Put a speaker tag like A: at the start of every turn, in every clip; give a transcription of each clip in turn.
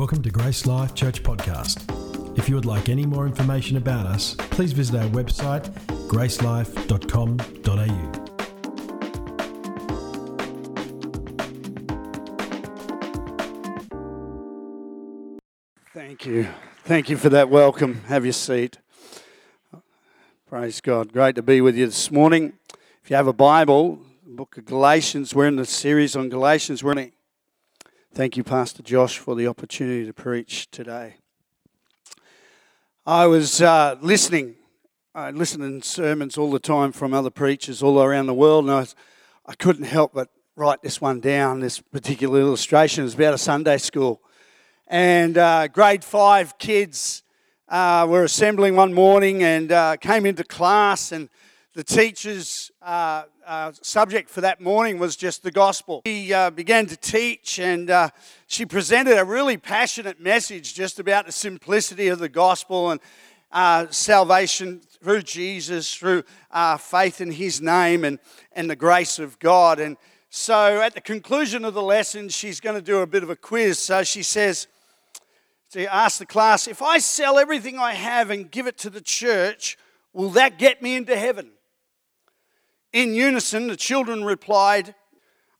A: Welcome to Grace Life Church Podcast. If you would like any more information about us, please visit our website gracelife.com.au.
B: Thank you. Thank you for that welcome. Have your seat. Praise God. Great to be with you this morning. If you have a Bible, book of Galatians, we're in the series on Galatians. We're in Thank you, Pastor Josh, for the opportunity to preach today. I was uh, listening. I to sermons all the time from other preachers all around the world, and I, was, I couldn't help but write this one down. This particular illustration is about a Sunday school. And uh, grade five kids uh, were assembling one morning and uh, came into class, and the teachers uh, subject for that morning was just the gospel. She uh, began to teach and uh, she presented a really passionate message just about the simplicity of the gospel and uh, salvation through Jesus, through uh, faith in his name and, and the grace of God. And so at the conclusion of the lesson, she's going to do a bit of a quiz. So she says, she asked the class, if I sell everything I have and give it to the church, will that get me into heaven? In unison, the children replied,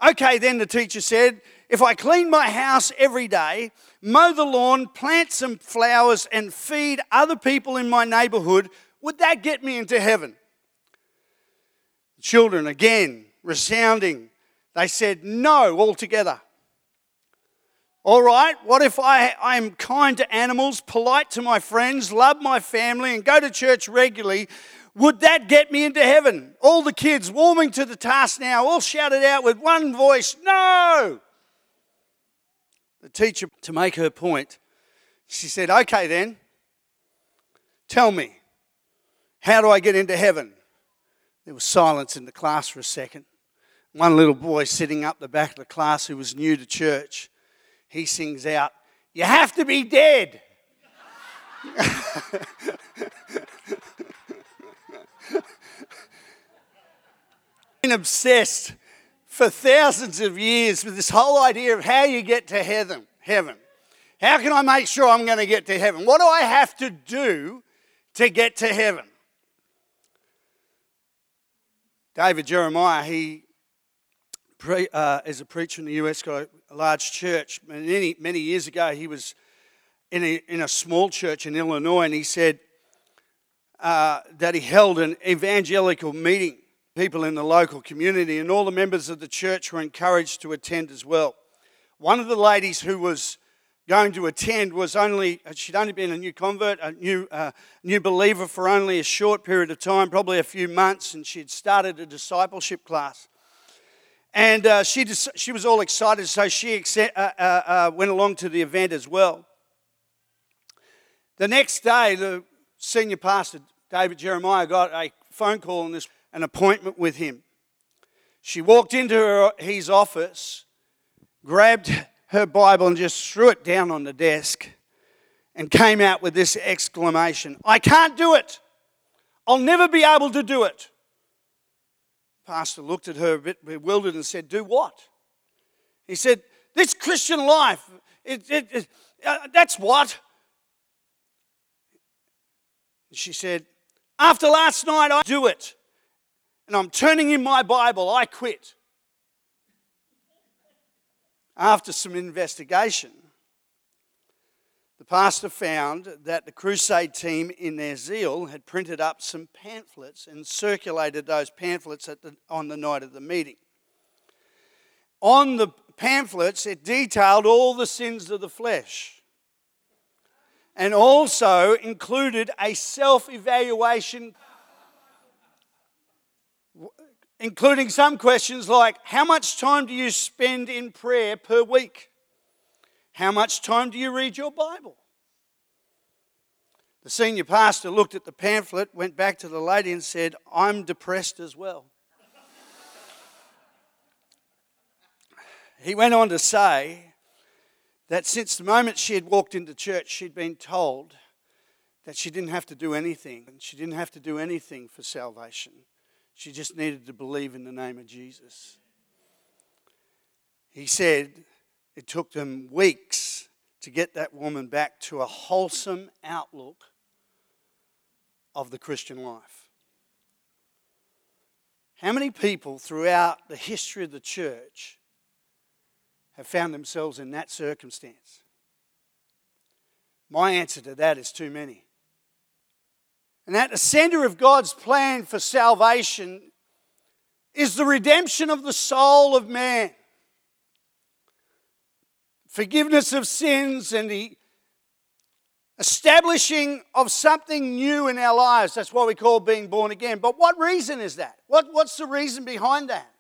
B: Okay, then the teacher said, If I clean my house every day, mow the lawn, plant some flowers, and feed other people in my neighborhood, would that get me into heaven? The children, again, resounding, they said, No, altogether. All right, what if I, I'm kind to animals, polite to my friends, love my family, and go to church regularly? Would that get me into heaven? All the kids warming to the task now, all shouted out with one voice, No! The teacher, to make her point, she said, Okay then, tell me, how do I get into heaven? There was silence in the class for a second. One little boy sitting up the back of the class who was new to church, he sings out, You have to be dead. been obsessed for thousands of years with this whole idea of how you get to heaven. Heaven. How can I make sure I'm going to get to heaven? What do I have to do to get to heaven? David Jeremiah, he pre, uh, is a preacher in the US, got a large church. Many, many years ago, he was in a, in a small church in Illinois, and he said uh, that he held an evangelical meeting people in the local community, and all the members of the church were encouraged to attend as well. One of the ladies who was going to attend was only, she'd only been a new convert, a new, uh, new believer for only a short period of time, probably a few months, and she'd started a discipleship class. And uh, she, just, she was all excited, so she accept, uh, uh, uh, went along to the event as well. The next day, the senior pastor, David Jeremiah, got a phone call on this an appointment with him. She walked into her, his office, grabbed her Bible, and just threw it down on the desk and came out with this exclamation I can't do it. I'll never be able to do it. Pastor looked at her a bit bewildered and said, Do what? He said, This Christian life, it, it, it, uh, that's what. She said, After last night, I do it and I'm turning in my Bible, I quit. After some investigation, the pastor found that the crusade team, in their zeal, had printed up some pamphlets and circulated those pamphlets the, on the night of the meeting. On the pamphlets, it detailed all the sins of the flesh and also included a self evaluation including some questions like How much time do you spend in prayer per week? How much time do you read your Bible? The senior pastor looked at the pamphlet, went back to the lady, and said, I'm depressed as well. he went on to say that since the moment she had walked into church, she'd been told that she didn't have to do anything. And she didn't have to do anything for salvation. She just needed to believe in the name of Jesus. He said it took them weeks to get that woman back to a wholesome outlook of the Christian life. How many people throughout the history of the church have found themselves in that circumstance? My answer to that is too many. And at the center of God's plan for salvation is the redemption of the soul of man, forgiveness of sins, and the establishing of something new in our lives. That's what we call being born again. But what reason is that? What, what's the reason behind that?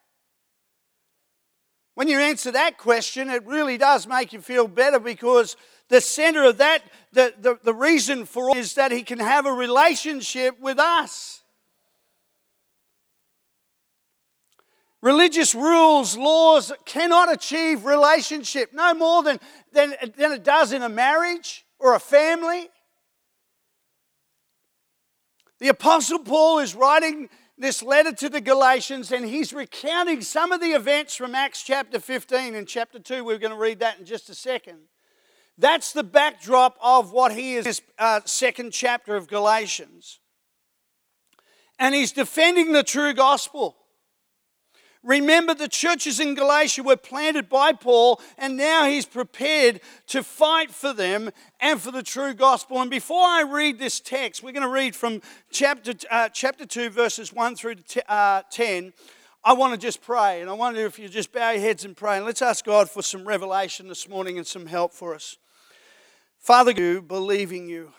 B: When you answer that question, it really does make you feel better because the center of that, the, the, the reason for is that he can have a relationship with us. Religious rules, laws cannot achieve relationship no more than, than, than it does in a marriage or a family. The Apostle Paul is writing this letter to the Galatians and he's recounting some of the events from Acts chapter 15 and chapter 2. We're going to read that in just a second. That's the backdrop of what he is, this uh, second chapter of Galatians. And he's defending the true gospel. Remember, the churches in Galatia were planted by Paul, and now he's prepared to fight for them and for the true gospel. And before I read this text, we're going to read from chapter, uh, chapter 2, verses 1 through t- uh, 10. I want to just pray, and I wonder if you just bow your heads and pray. And let's ask God for some revelation this morning and some help for us. Father, you believing you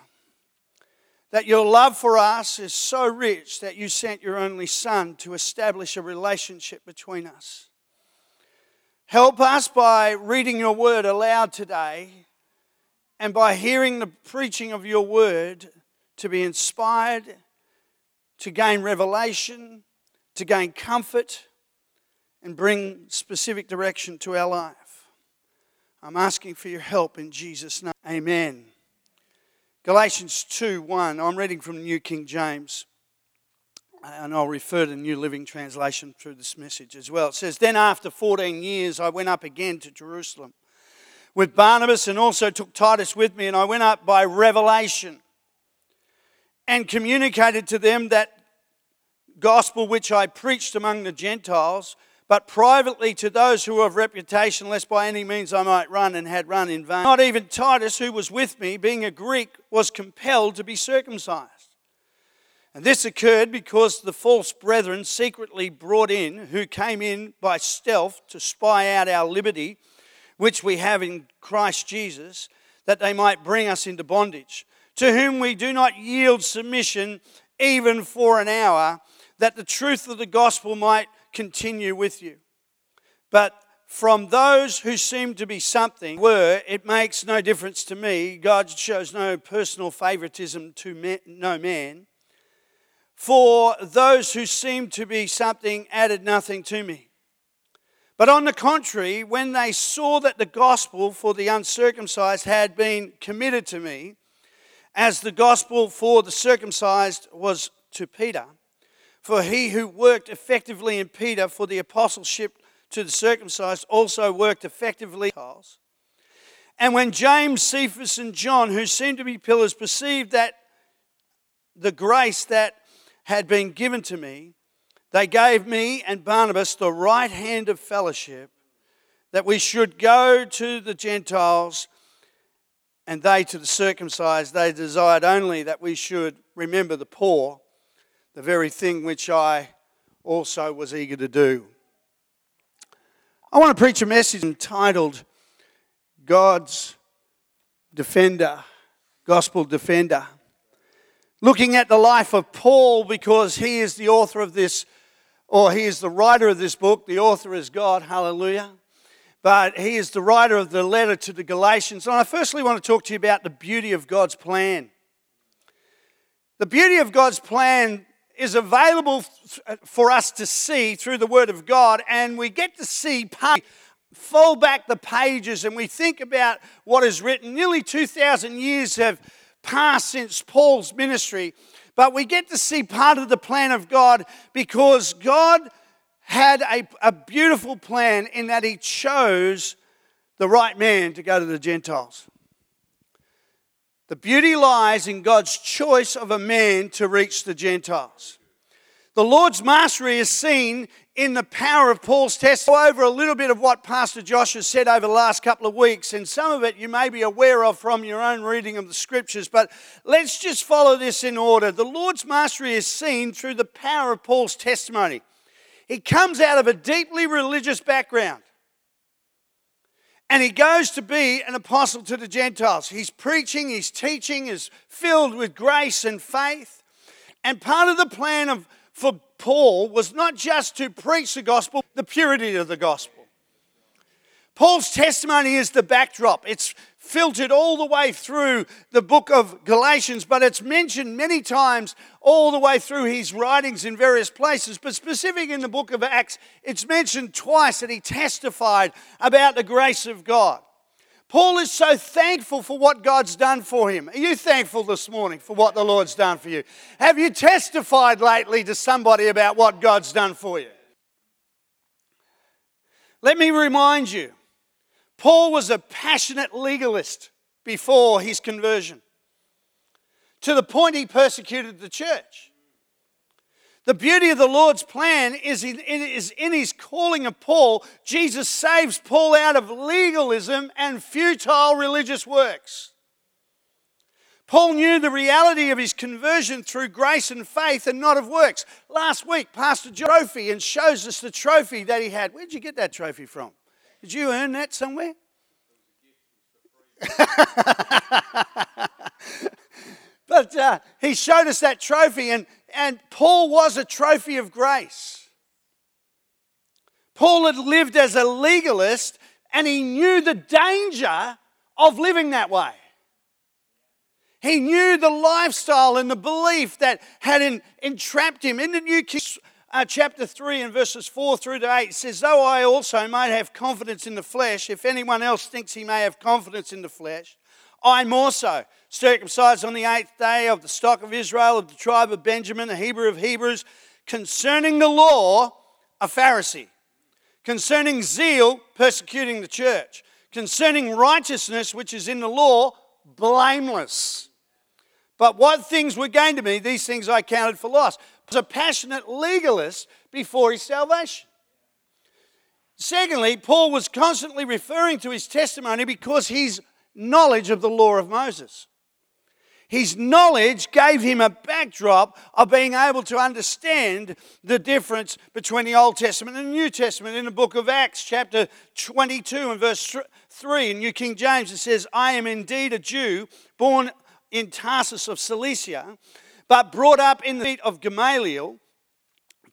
B: that your love for us is so rich that you sent your only Son to establish a relationship between us. Help us by reading your word aloud today and by hearing the preaching of your word to be inspired, to gain revelation, to gain comfort, and bring specific direction to our life. I'm asking for your help in Jesus' name. Amen. Galatians 2 1. I'm reading from New King James. And I'll refer to New Living Translation through this message as well. It says, Then after 14 years, I went up again to Jerusalem with Barnabas and also took Titus with me, and I went up by revelation and communicated to them that gospel which I preached among the Gentiles but privately to those who were of reputation, lest by any means I might run and had run in vain. Not even Titus, who was with me, being a Greek, was compelled to be circumcised. And this occurred because the false brethren secretly brought in, who came in by stealth to spy out our liberty, which we have in Christ Jesus, that they might bring us into bondage, to whom we do not yield submission even for an hour, that the truth of the gospel might continue with you. But from those who seem to be something were, it makes no difference to me. God shows no personal favoritism to no man. For those who seem to be something added nothing to me. But on the contrary, when they saw that the gospel for the uncircumcised had been committed to me, as the gospel for the circumcised was to Peter, for he who worked effectively in Peter for the apostleship to the circumcised also worked effectively. And when James, Cephas, and John, who seemed to be pillars, perceived that the grace that had been given to me, they gave me and Barnabas the right hand of fellowship that we should go to the Gentiles and they to the circumcised. They desired only that we should remember the poor the very thing which I also was eager to do. I want to preach a message entitled God's Defender, Gospel Defender. Looking at the life of Paul because he is the author of this, or he is the writer of this book. The author is God, hallelujah. But he is the writer of the letter to the Galatians. And I firstly want to talk to you about the beauty of God's plan. The beauty of God's plan is available uh, for us to see through the Word of God, and we get to see part. Fold back the pages and we think about what is written. Nearly 2,000 years have passed since Paul's ministry, but we get to see part of the plan of God because God had a, a beautiful plan in that He chose the right man to go to the Gentiles. The beauty lies in God's choice of a man to reach the Gentiles. The Lord's mastery is seen in the power of Paul's testimony. Over a little bit of what Pastor Josh has said over the last couple of weeks, and some of it you may be aware of from your own reading of the scriptures, but let's just follow this in order. The Lord's mastery is seen through the power of Paul's testimony. He comes out of a deeply religious background. And he goes to be an apostle to the Gentiles. He's preaching, he's teaching, is filled with grace and faith. And part of the plan of for Paul was not just to preach the gospel, the purity of the gospel. Paul's testimony is the backdrop. It's filtered all the way through the book of Galatians, but it's mentioned many times all the way through his writings in various places. But specific in the book of Acts, it's mentioned twice that he testified about the grace of God. Paul is so thankful for what God's done for him. Are you thankful this morning for what the Lord's done for you? Have you testified lately to somebody about what God's done for you? Let me remind you Paul was a passionate legalist before his conversion, to the point he persecuted the church. The beauty of the Lord's plan is in, is in his calling of Paul. Jesus saves Paul out of legalism and futile religious works. Paul knew the reality of his conversion through grace and faith and not of works. Last week, Pastor Trophy and shows us the trophy that he had. Where'd you get that trophy from? Did you earn that somewhere? but uh, he showed us that trophy, and and Paul was a trophy of grace. Paul had lived as a legalist and he knew the danger of living that way. He knew the lifestyle and the belief that had entrapped him. In the New King uh, chapter 3 and verses 4 through to 8 says, Though I also might have confidence in the flesh, if anyone else thinks he may have confidence in the flesh, I more so, circumcised on the eighth day of the stock of Israel, of the tribe of Benjamin, a Hebrew of Hebrews, concerning the law, a Pharisee, concerning zeal, persecuting the church, concerning righteousness, which is in the law, blameless. But what things were gained to me, these things I counted for loss. Was a passionate legalist before his salvation. Secondly, Paul was constantly referring to his testimony because his knowledge of the law of Moses. His knowledge gave him a backdrop of being able to understand the difference between the Old Testament and the New Testament. In the book of Acts, chapter 22 and verse 3, in New King James, it says, I am indeed a Jew, born in Tarsus of Cilicia, but brought up in the feet of Gamaliel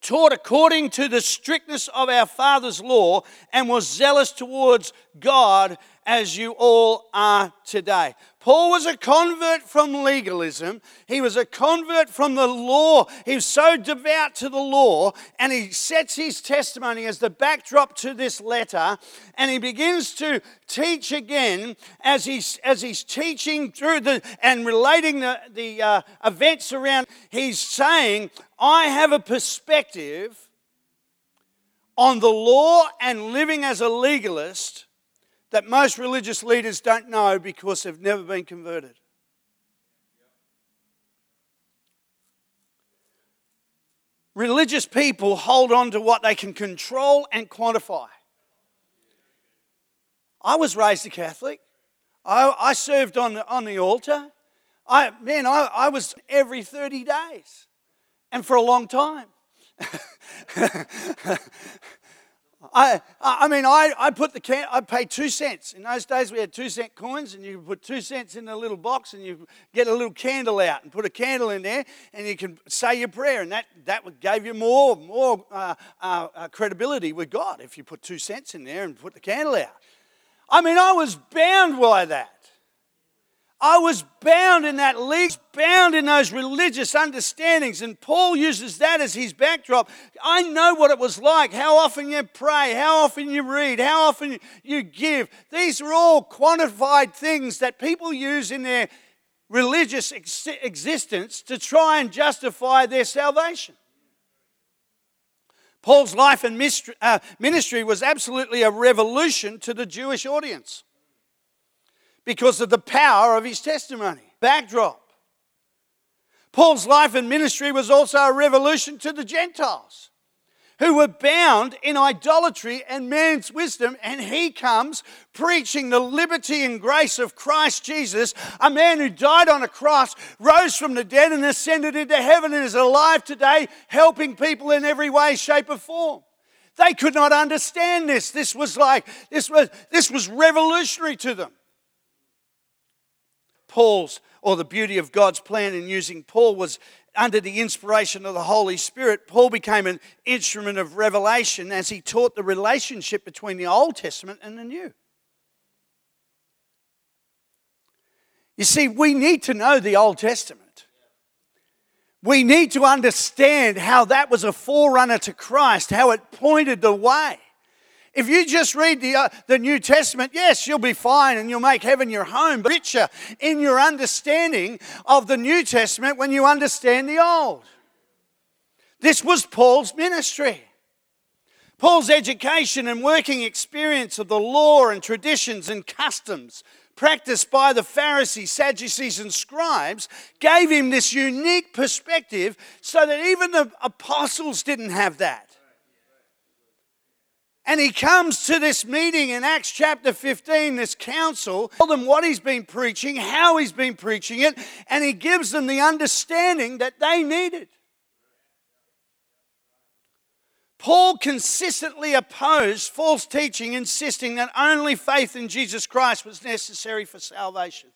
B: taught according to the strictness of our father's law and was zealous towards God as you all are today. Paul was a convert from legalism. He was a convert from the law. He was so devout to the law, and he sets his testimony as the backdrop to this letter. And he begins to teach again as he's, as he's teaching through the and relating the, the uh, events around. He's saying, I have a perspective on the law and living as a legalist that most religious leaders don't know because they've never been converted. Religious people hold on to what they can control and quantify. I was raised a Catholic. I, I served on the, on the altar. I, man, I, I was every 30 days and for a long time. I, I mean, I, I put the can, I paid two cents. In those days, we had two cent coins, and you put two cents in a little box, and you get a little candle out and put a candle in there, and you can say your prayer, and that, that gave you more, more uh, uh, uh, credibility with God if you put two cents in there and put the candle out. I mean, I was bound by that. I was bound in that league, bound in those religious understandings, and Paul uses that as his backdrop. I know what it was like, how often you pray, how often you read, how often you give. These are all quantified things that people use in their religious ex- existence to try and justify their salvation. Paul's life and uh, ministry was absolutely a revolution to the Jewish audience because of the power of his testimony. backdrop. Paul's life and ministry was also a revolution to the Gentiles who were bound in idolatry and man's wisdom, and he comes preaching the liberty and grace of Christ Jesus, a man who died on a cross, rose from the dead, and ascended into heaven and is alive today, helping people in every way, shape, or form. They could not understand this. This was like, this was, this was revolutionary to them. Paul's, or the beauty of God's plan in using Paul was under the inspiration of the Holy Spirit, Paul became an instrument of revelation as he taught the relationship between the Old Testament and the New. You see, we need to know the Old Testament. We need to understand how that was a forerunner to Christ, how it pointed the way. If you just read the, uh, the New Testament, yes, you'll be fine and you'll make heaven your home, but richer in your understanding of the New Testament when you understand the Old. This was Paul's ministry. Paul's education and working experience of the law and traditions and customs practiced by the Pharisees, Sadducees, and scribes gave him this unique perspective so that even the apostles didn't have that. And he comes to this meeting in Acts chapter 15, this council, tell them what he's been preaching, how he's been preaching it, and he gives them the understanding that they needed. Paul consistently opposed false teaching, insisting that only faith in Jesus Christ was necessary for salvation.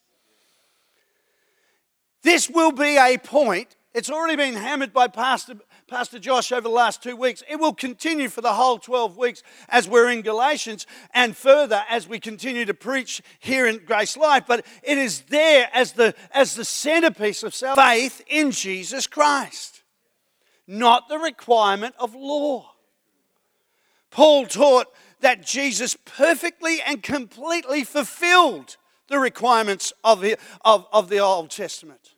B: This will be a point, it's already been hammered by Pastor Pastor Josh over the last two weeks. It will continue for the whole 12 weeks as we're in Galatians and further as we continue to preach here in Grace Life. But it is there as the, as the centerpiece of salvation. faith in Jesus Christ, not the requirement of law. Paul taught that Jesus perfectly and completely fulfilled the requirements of the, of, of the Old Testament.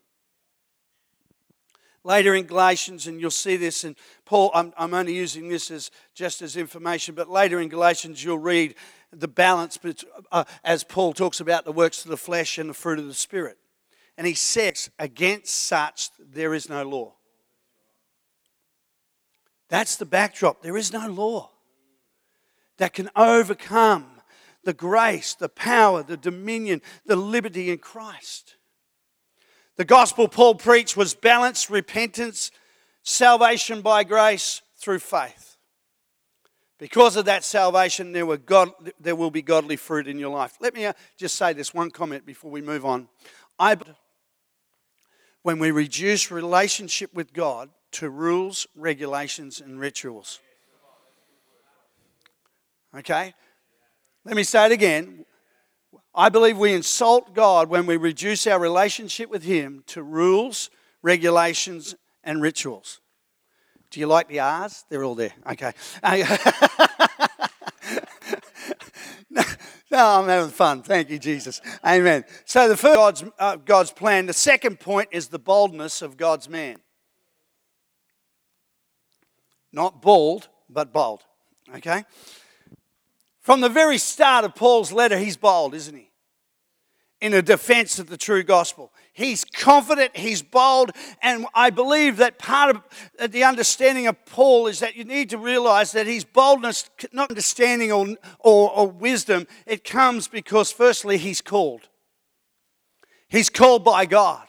B: Later in Galatians, and you'll see this, and Paul, I'm, I'm only using this as just as information, but later in Galatians, you'll read the balance uh, as Paul talks about the works of the flesh and the fruit of the Spirit. And he says, Against such there is no law. That's the backdrop. There is no law that can overcome the grace, the power, the dominion, the liberty in Christ. The gospel Paul preached was balance, repentance, salvation by grace through faith. Because of that salvation, there, were God, there will be godly fruit in your life. Let me uh, just say this one comment before we move on. I, when we reduce relationship with God to rules, regulations, and rituals. Okay? Let me say it again. I believe we insult God when we reduce our relationship with Him to rules, regulations, and rituals. Do you like the R's? They're all there. Okay. no, I'm having fun. Thank you, Jesus. Amen. So the first God's, uh, God's plan. The second point is the boldness of God's man. Not bald, but bold. Okay. From the very start of Paul's letter, he's bold, isn't he? In a defense of the true gospel. He's confident, he's bold, and I believe that part of uh, the understanding of Paul is that you need to realize that his boldness, not understanding or, or, or wisdom, it comes because, firstly, he's called. He's called by God.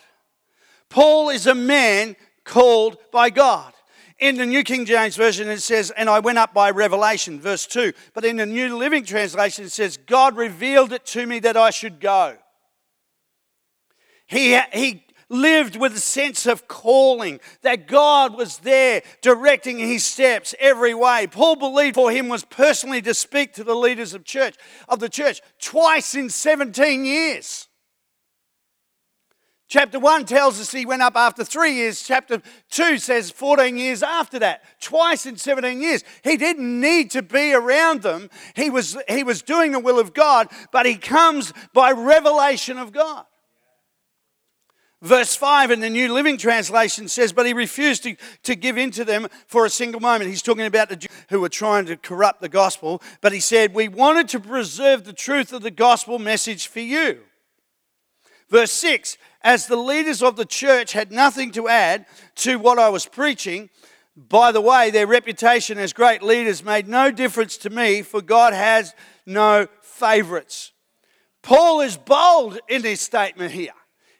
B: Paul is a man called by God. In the New King James Version, it says, And I went up by revelation, verse 2. But in the New Living Translation, it says, God revealed it to me that I should go. He, he lived with a sense of calling, that God was there directing his steps every way. Paul believed for him was personally to speak to the leaders of church of the church twice in 17 years. Chapter 1 tells us he went up after three years. Chapter 2 says 14 years after that, twice in 17 years. He didn't need to be around them. He was, he was doing the will of God, but he comes by revelation of God. Verse 5 in the New Living Translation says, But he refused to, to give in to them for a single moment. He's talking about the Jews who were trying to corrupt the gospel. But he said, We wanted to preserve the truth of the gospel message for you. Verse 6 As the leaders of the church had nothing to add to what I was preaching, by the way, their reputation as great leaders made no difference to me, for God has no favorites. Paul is bold in his statement here.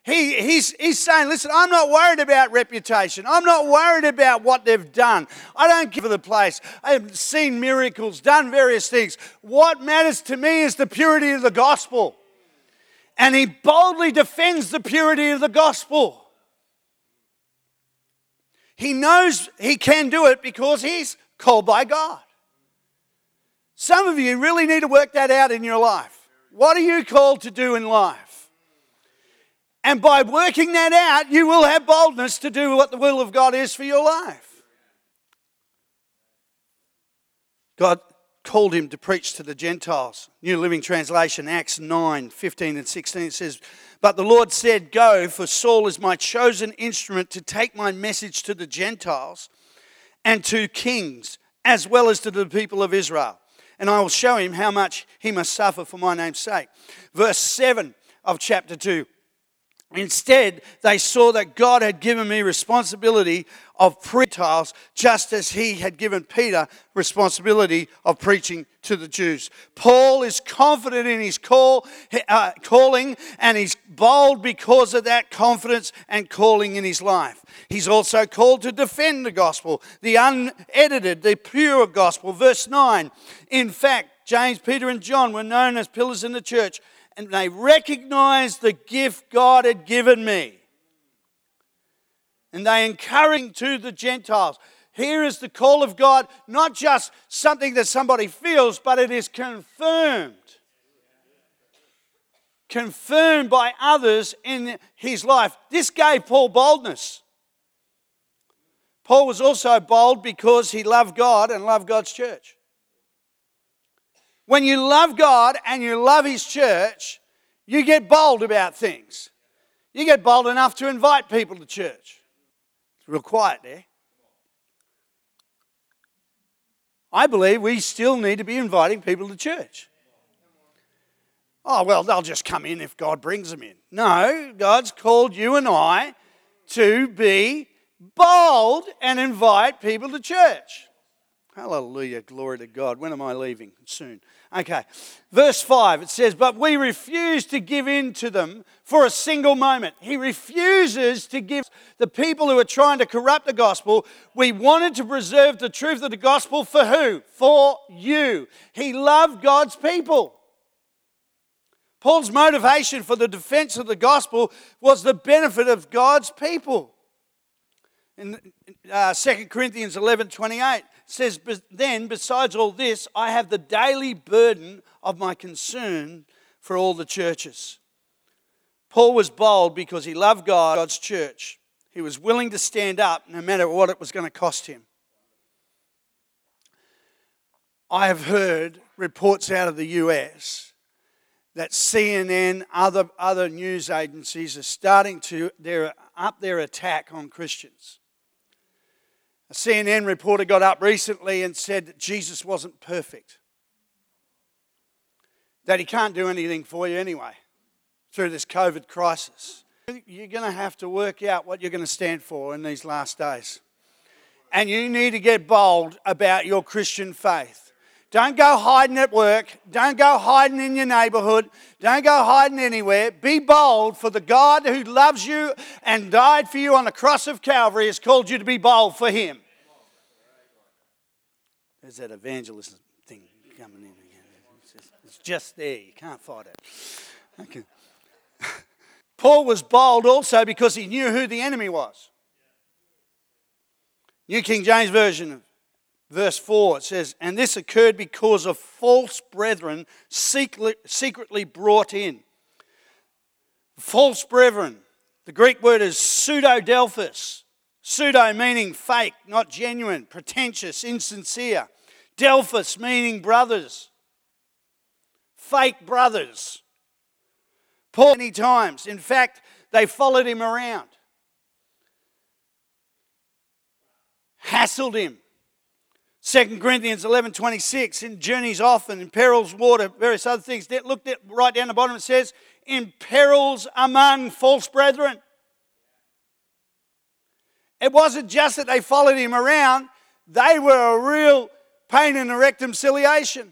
B: He, he's, he's saying, listen, I'm not worried about reputation. I'm not worried about what they've done. I don't give the place. I have seen miracles, done various things. What matters to me is the purity of the gospel. And he boldly defends the purity of the gospel. He knows he can do it because he's called by God. Some of you really need to work that out in your life. What are you called to do in life? And by working that out, you will have boldness to do what the will of God is for your life. God called him to preach to the Gentiles. New Living Translation, Acts 9 15 and 16 says, But the Lord said, Go, for Saul is my chosen instrument to take my message to the Gentiles and to kings, as well as to the people of Israel and I will show him how much he must suffer for my name's sake. Verse 7 of chapter 2. Instead, they saw that God had given me responsibility of pre-tiles, just as he had given Peter responsibility of preaching to the Jews. Paul is confident in his call, uh, calling, and he's bold because of that confidence and calling in his life. He's also called to defend the gospel, the unedited, the pure gospel. Verse 9 In fact, James, Peter, and John were known as pillars in the church, and they recognized the gift God had given me. And they encouraged to the Gentiles. Here is the call of God, not just something that somebody feels, but it is confirmed. Confirmed by others in his life. This gave Paul boldness. Paul was also bold because he loved God and loved God's church. When you love God and you love His church, you get bold about things. You get bold enough to invite people to church. It's real quiet there. I believe we still need to be inviting people to church. Oh, well, they'll just come in if God brings them in. No, God's called you and I to be bold and invite people to church. Hallelujah. Glory to God. When am I leaving? Soon. Okay. Verse 5, it says, But we refuse to give in to them for a single moment. He refuses to give the people who are trying to corrupt the gospel. We wanted to preserve the truth of the gospel for who? For you. He loved God's people. Paul's motivation for the defense of the gospel was the benefit of God's people. In uh, 2 Corinthians 11 28 says, But Then, besides all this, I have the daily burden of my concern for all the churches. Paul was bold because he loved God, God's church. He was willing to stand up no matter what it was going to cost him. I have heard reports out of the US that CNN, other, other news agencies are starting to their, up their attack on Christians. A CNN reporter got up recently and said that Jesus wasn't perfect, that he can't do anything for you anyway through this COVID crisis. You're going to have to work out what you're going to stand for in these last days. And you need to get bold about your Christian faith. Don't go hiding at work. Don't go hiding in your neighborhood. Don't go hiding anywhere. Be bold, for the God who loves you and died for you on the cross of Calvary has called you to be bold for Him. There's that evangelism thing coming in again. It's just, it's just there. You can't fight it. Okay. Paul was bold also because he knew who the enemy was. New King James Version verse 4, it says, And this occurred because of false brethren secretly brought in. False brethren. The Greek word is pseudo-delphos. Pseudo meaning fake, not genuine, pretentious, insincere. Delphos meaning brothers. Fake brothers. Paul many times. In fact, they followed him around. Hassled him 2 Corinthians 11 26, in journeys often, in perils, water, various other things. Look right down the bottom, it says, in perils among false brethren. It wasn't just that they followed him around, they were a real pain in the rectumciliation.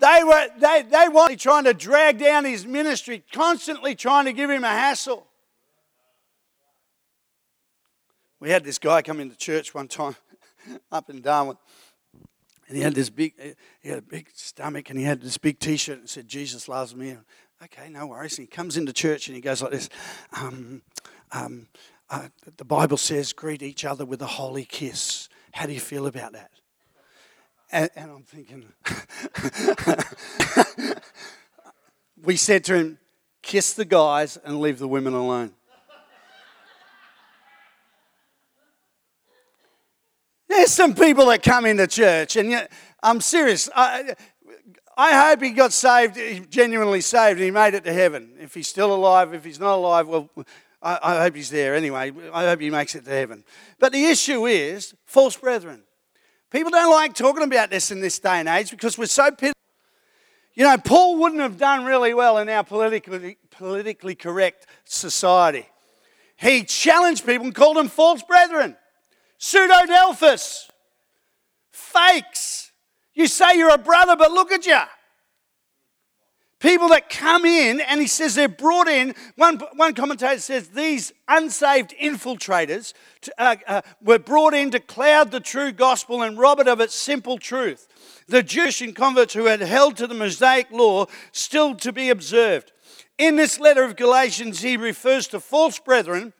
B: They were they, they were trying to drag down his ministry, constantly trying to give him a hassle. We had this guy come into church one time up in Darwin. And he had this big, he had a big stomach, and he had this big T-shirt and said "Jesus loves me." Okay, no worries. And he comes into church and he goes like this. Um, um, uh, the Bible says, "Greet each other with a holy kiss." How do you feel about that? And, and I'm thinking, we said to him, "Kiss the guys and leave the women alone." There's some people that come into church, and yet, I'm serious. I, I hope he got saved, genuinely saved, and he made it to heaven. If he's still alive, if he's not alive, well, I, I hope he's there anyway. I hope he makes it to heaven. But the issue is false brethren. People don't like talking about this in this day and age because we're so pitiful. You know, Paul wouldn't have done really well in our politically, politically correct society. He challenged people and called them false brethren pseudodelphus, fakes. You say you're a brother, but look at you. People that come in, and he says they're brought in. One, one commentator says these unsaved infiltrators to, uh, uh, were brought in to cloud the true gospel and rob it of its simple truth. The Jewish converts who had held to the Mosaic law still to be observed. In this letter of Galatians, he refers to false brethren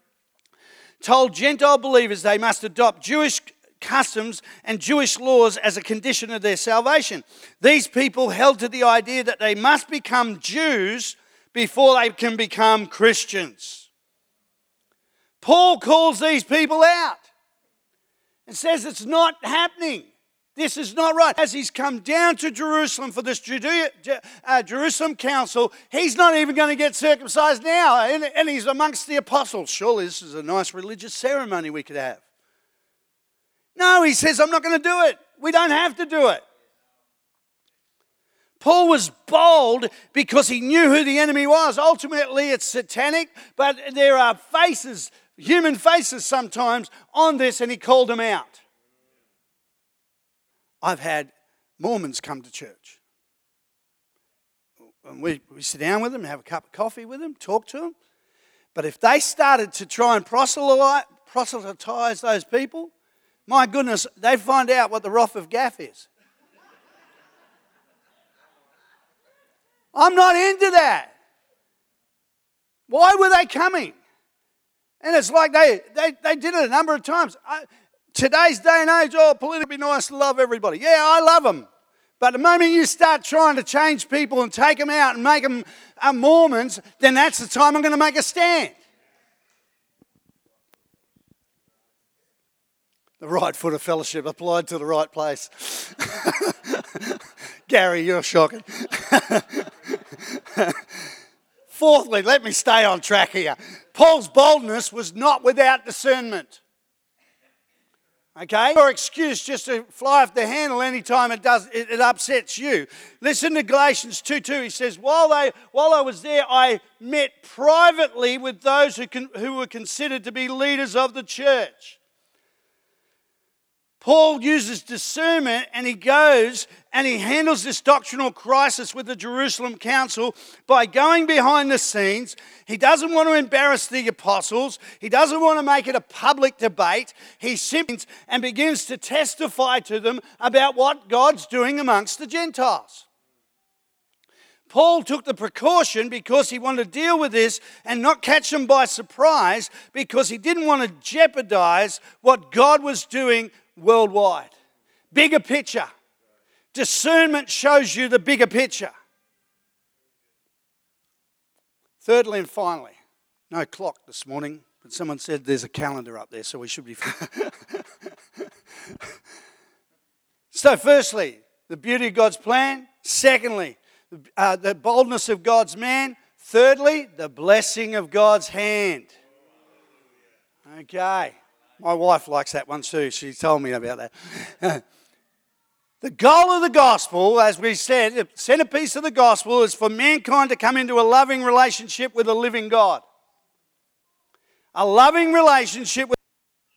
B: told Gentile believers they must adopt Jewish customs and Jewish laws as a condition of their salvation. These people held to the idea that they must become Jews before they can become Christians. Paul calls these people out and says it's not happening. This is not right. As he's come down to Jerusalem for this Judea, uh, Jerusalem council, he's not even going to get circumcised now. And, and he's amongst the apostles. Surely this is a nice religious ceremony we could have. No, he says, I'm not going to do it. We don't have to do it. Paul was bold because he knew who the enemy was. Ultimately, it's satanic, but there are faces, human faces sometimes on this, and he called them out. I've had Mormons come to church. And we, we sit down with them, have a cup of coffee with them, talk to them. But if they started to try and proselytize those people, my goodness, they find out what the wrath of Gaff is. I'm not into that. Why were they coming? And it's like they, they, they did it a number of times. I, Today's day and age, oh, politically nice love everybody. Yeah, I love them. But the moment you start trying to change people and take them out and make them uh, Mormons, then that's the time I'm going to make a stand. The right foot of fellowship applied to the right place. Gary, you're shocking. Fourthly, let me stay on track here. Paul's boldness was not without discernment. Okay? Your excuse just to fly off the handle anytime it does it, it, upsets you. Listen to Galatians 2 2. He says, while, they, while I was there, I met privately with those who, can, who were considered to be leaders of the church. Paul uses discernment and he goes and he handles this doctrinal crisis with the Jerusalem council by going behind the scenes. He doesn't want to embarrass the apostles, he doesn't want to make it a public debate. He simply and begins to testify to them about what God's doing amongst the Gentiles. Paul took the precaution because he wanted to deal with this and not catch them by surprise because he didn't want to jeopardize what God was doing worldwide. Bigger picture. Discernment shows you the bigger picture. Thirdly and finally, no clock this morning, but someone said there's a calendar up there, so we should be. so, firstly, the beauty of God's plan. Secondly, uh, the boldness of God's man. Thirdly, the blessing of God's hand. Okay. My wife likes that one too. She told me about that. The goal of the gospel, as we said, the centerpiece of the gospel is for mankind to come into a loving relationship with a living God. A loving relationship with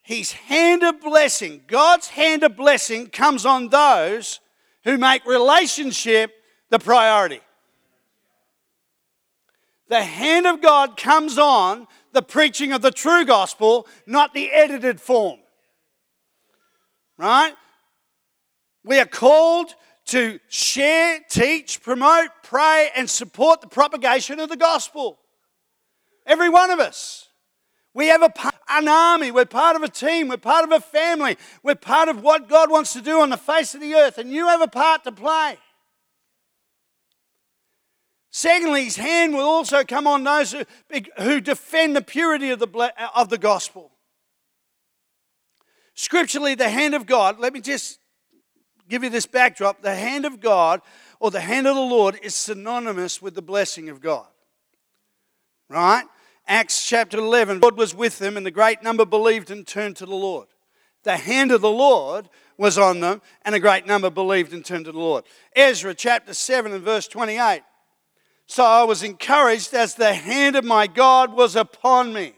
B: His hand of blessing, God's hand of blessing comes on those who make relationship the priority. The hand of God comes on the preaching of the true gospel, not the edited form. Right? We are called to share, teach, promote, pray, and support the propagation of the gospel. Every one of us. We have a, an army. We're part of a team. We're part of a family. We're part of what God wants to do on the face of the earth, and you have a part to play. Secondly, his hand will also come on those who, who defend the purity of the, of the gospel. Scripturally, the hand of God, let me just give you this backdrop. The hand of God or the hand of the Lord is synonymous with the blessing of God. Right? Acts chapter 11, God was with them, and the great number believed and turned to the Lord. The hand of the Lord was on them, and a great number believed and turned to the Lord. Ezra chapter 7 and verse 28. So I was encouraged as the hand of my God was upon me.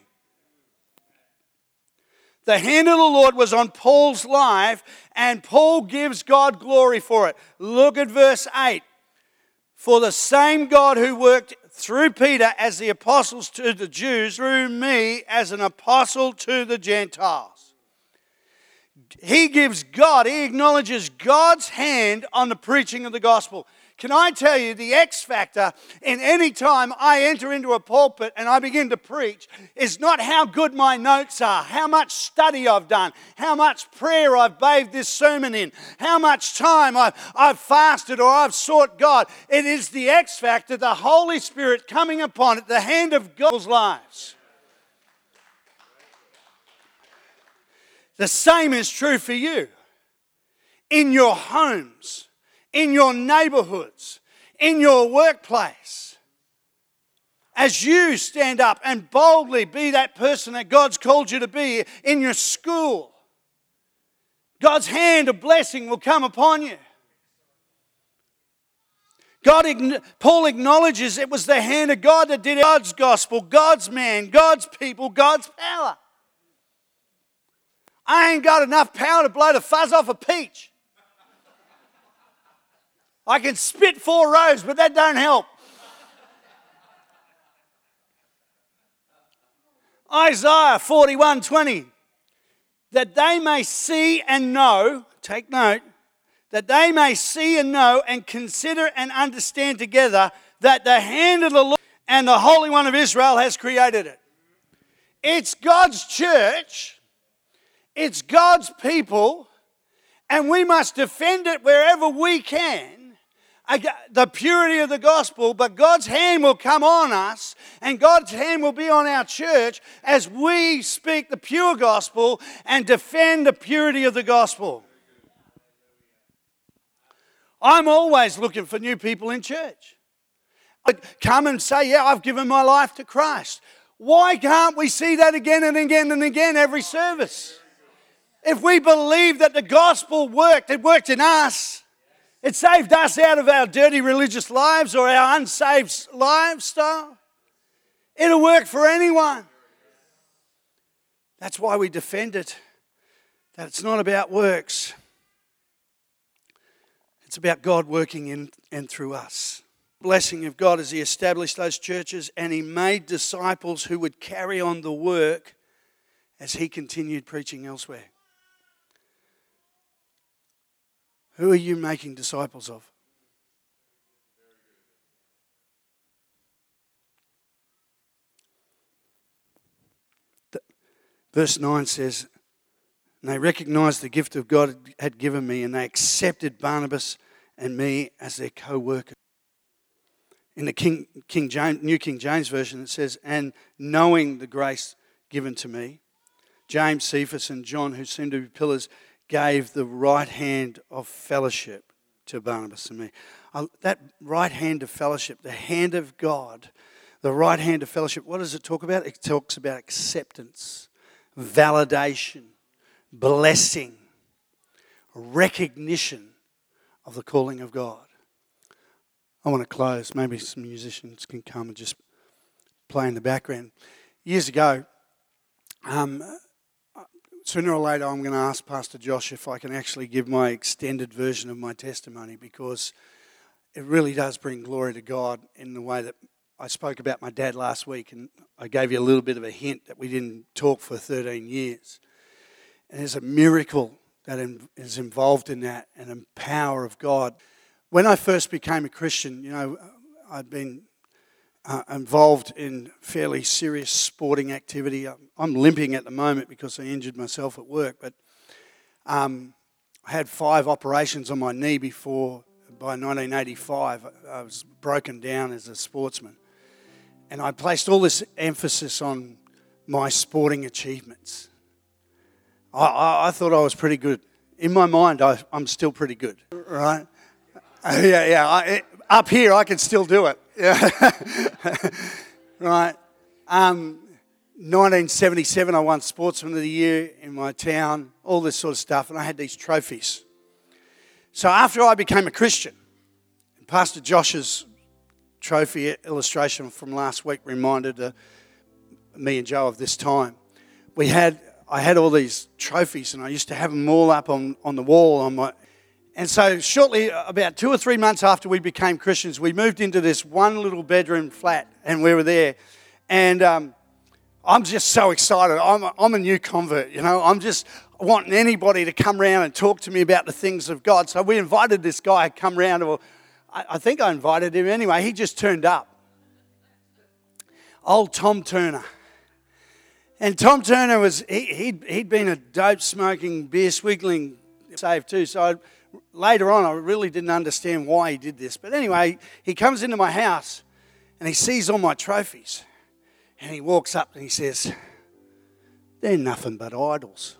B: The hand of the Lord was on Paul's life, and Paul gives God glory for it. Look at verse 8. For the same God who worked through Peter as the apostles to the Jews, through me as an apostle to the Gentiles. He gives God, he acknowledges God's hand on the preaching of the gospel. Can I tell you, the X factor in any time I enter into a pulpit and I begin to preach is not how good my notes are, how much study I've done, how much prayer I've bathed this sermon in, how much time I've, I've fasted or I've sought God. It is the X factor, the Holy Spirit coming upon it, the hand of God's lives. The same is true for you in your homes in your neighborhoods, in your workplace. As you stand up and boldly be that person that God's called you to be in your school, God's hand of blessing will come upon you. God, Paul acknowledges it was the hand of God that did it. God's gospel, God's man, God's people, God's power. I ain't got enough power to blow the fuzz off a peach. I can spit four rows, but that don't help. Isaiah 41 20. That they may see and know, take note, that they may see and know and consider and understand together that the hand of the Lord and the Holy One of Israel has created it. It's God's church, it's God's people, and we must defend it wherever we can the purity of the gospel, but God's hand will come on us and God's hand will be on our church as we speak the pure gospel and defend the purity of the gospel. I'm always looking for new people in church. I come and say, Yeah, I've given my life to Christ. Why can't we see that again and again and again every service? If we believe that the gospel worked, it worked in us. It saved us out of our dirty religious lives or our unsaved lifestyle. It'll work for anyone. That's why we defend it. That it's not about works. It's about God working in and through us. Blessing of God as He established those churches and He made disciples who would carry on the work as He continued preaching elsewhere. Who are you making disciples of? Verse 9 says, And they recognized the gift of God had given me, and they accepted Barnabas and me as their co worker. In the King, King James, New King James Version, it says, And knowing the grace given to me, James, Cephas, and John, who seemed to be pillars, gave the right hand of fellowship to Barnabas and me. Uh, that right hand of fellowship, the hand of God, the right hand of fellowship, what does it talk about? It talks about acceptance, validation, blessing, recognition of the calling of God. I want to close. Maybe some musicians can come and just play in the background. Years ago, um, sooner or later, I'm going to ask Pastor Josh if I can actually give my extended version of my testimony because it really does bring glory to God in the way that I spoke about my dad last week, and I gave you a little bit of a hint that we didn't talk for 13 years. And there's a miracle that is involved in that and a power of God. When I first became a Christian, you know, I'd been uh, involved in fairly serious sporting activity. I'm limping at the moment because I injured myself at work, but um, I had five operations on my knee before, by 1985, I was broken down as a sportsman. And I placed all this emphasis on my sporting achievements. I, I, I thought I was pretty good. In my mind, I, am still pretty good, right? Uh, yeah, yeah. I, up here, I can still do it. Yeah. right. Um, 1977, I won Sportsman of the Year in my town, all this sort of stuff, and I had these trophies. So after I became a Christian, Pastor Josh's trophy illustration from last week reminded uh, me and Joe of this time. We had I had all these trophies, and I used to have them all up on, on the wall on my. And so, shortly, about two or three months after we became Christians, we moved into this one little bedroom flat, and we were there. And um, I'm just so excited. I'm a, I'm a new convert, you know. I'm just wanting anybody to come around and talk to me about the things of God. So we invited this guy to come around. Well, I, I think I invited him anyway. He just turned up. Old Tom Turner. And Tom Turner was, he, he'd, he'd been a dope smoking, beer swiggling save too. So I, later on, I really didn't understand why he did this. But anyway, he comes into my house and he sees all my trophies. And he walks up and he says, They're nothing but idols.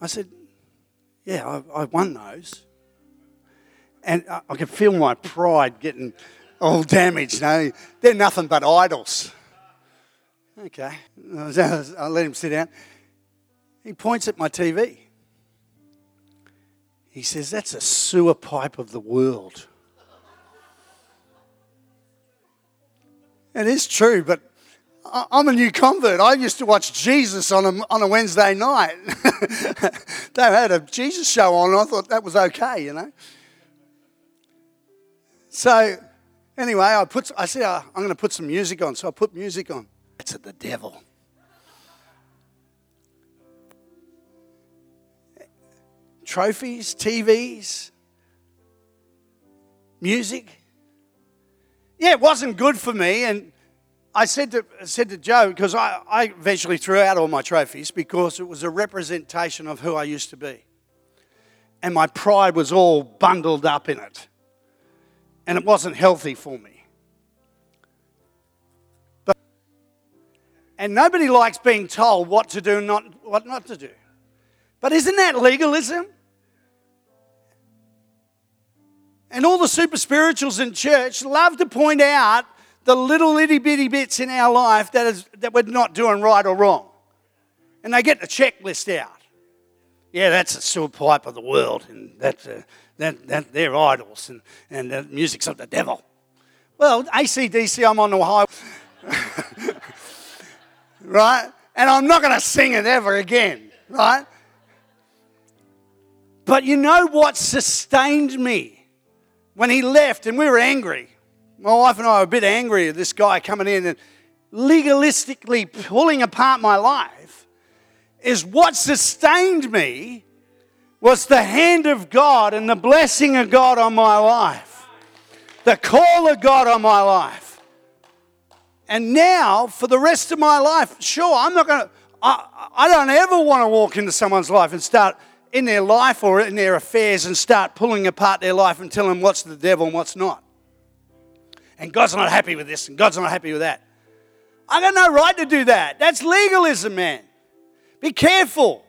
B: I said, yeah, I, I won those. And I, I could feel my pride getting all damaged. No. They're nothing but idols. Okay. I let him sit down. He points at my TV. He says, That's a sewer pipe of the world. It is true, but I'm a new convert. I used to watch Jesus on a, on a Wednesday night. they had a Jesus show on, and I thought that was okay, you know. So, anyway, I put. I said oh, I'm going to put some music on. So I put music on. It's at the devil. Trophies, TVs, music. Yeah, it wasn't good for me, and I said to, said to Joe, because I, I eventually threw out all my trophies because it was a representation of who I used to be. And my pride was all bundled up in it. And it wasn't healthy for me. But, and nobody likes being told what to do and not, what not to do. But isn't that legalism? And all the super spirituals in church love to point out the little itty bitty bits in our life that, is, that we're not doing right or wrong. And they get the checklist out. Yeah, that's a sewer pipe of the world, and that's a, uh, that, that, they're idols, and, and the music's of the devil. Well, ACDC, I'm on the high. right? And I'm not going to sing it ever again, right? But you know what sustained me when he left and we were angry? My wife and I were a bit angry at this guy coming in and legalistically pulling apart my life. Is what sustained me was the hand of God and the blessing of God on my life, the call of God on my life. And now, for the rest of my life, sure, I'm not going to, I don't ever want to walk into someone's life and start in their life or in their affairs and start pulling apart their life and telling them what's the devil and what's not and God's not happy with this, and God's not happy with that. I got no right to do that. That's legalism, man. Be careful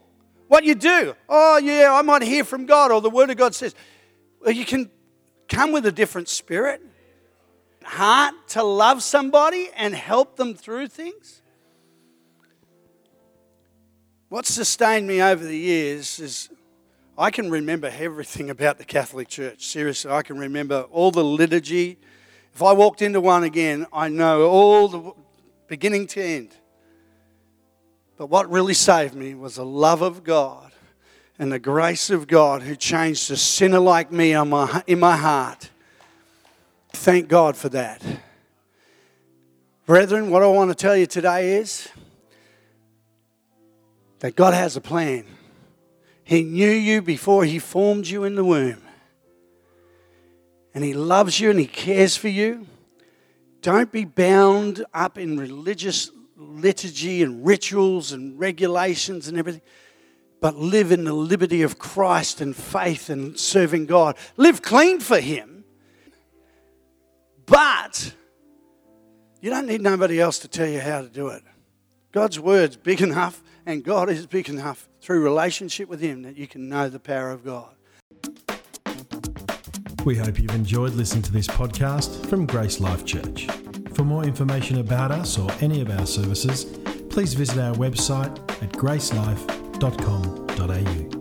B: what you do. Oh, yeah, I might hear from God, or the Word of God says. Well, you can come with a different spirit, heart to love somebody and help them through things. What sustained me over the years is I can remember everything about the Catholic Church. Seriously, I can remember all the liturgy. If I walked into one again, I know all the beginning to end. But what really saved me was the love of God and the grace of God who changed a sinner like me in my, in my heart. Thank God for that. Brethren, what I want to tell you today is that God has a plan. He knew you before He formed you in the womb. And He loves you and He cares for you. Don't be bound up in religious liturgy and rituals and regulations and everything, but live in the liberty of Christ and faith and serving God. Live clean for Him. But you don't need nobody else to tell you how to do it. God's word's big enough, and God is big enough through relationship with Him that you can know the power of God.
A: We hope you've enjoyed listening to this podcast from Grace Life Church. For more information about us or any of our services, please visit our website at gracelife.com.au.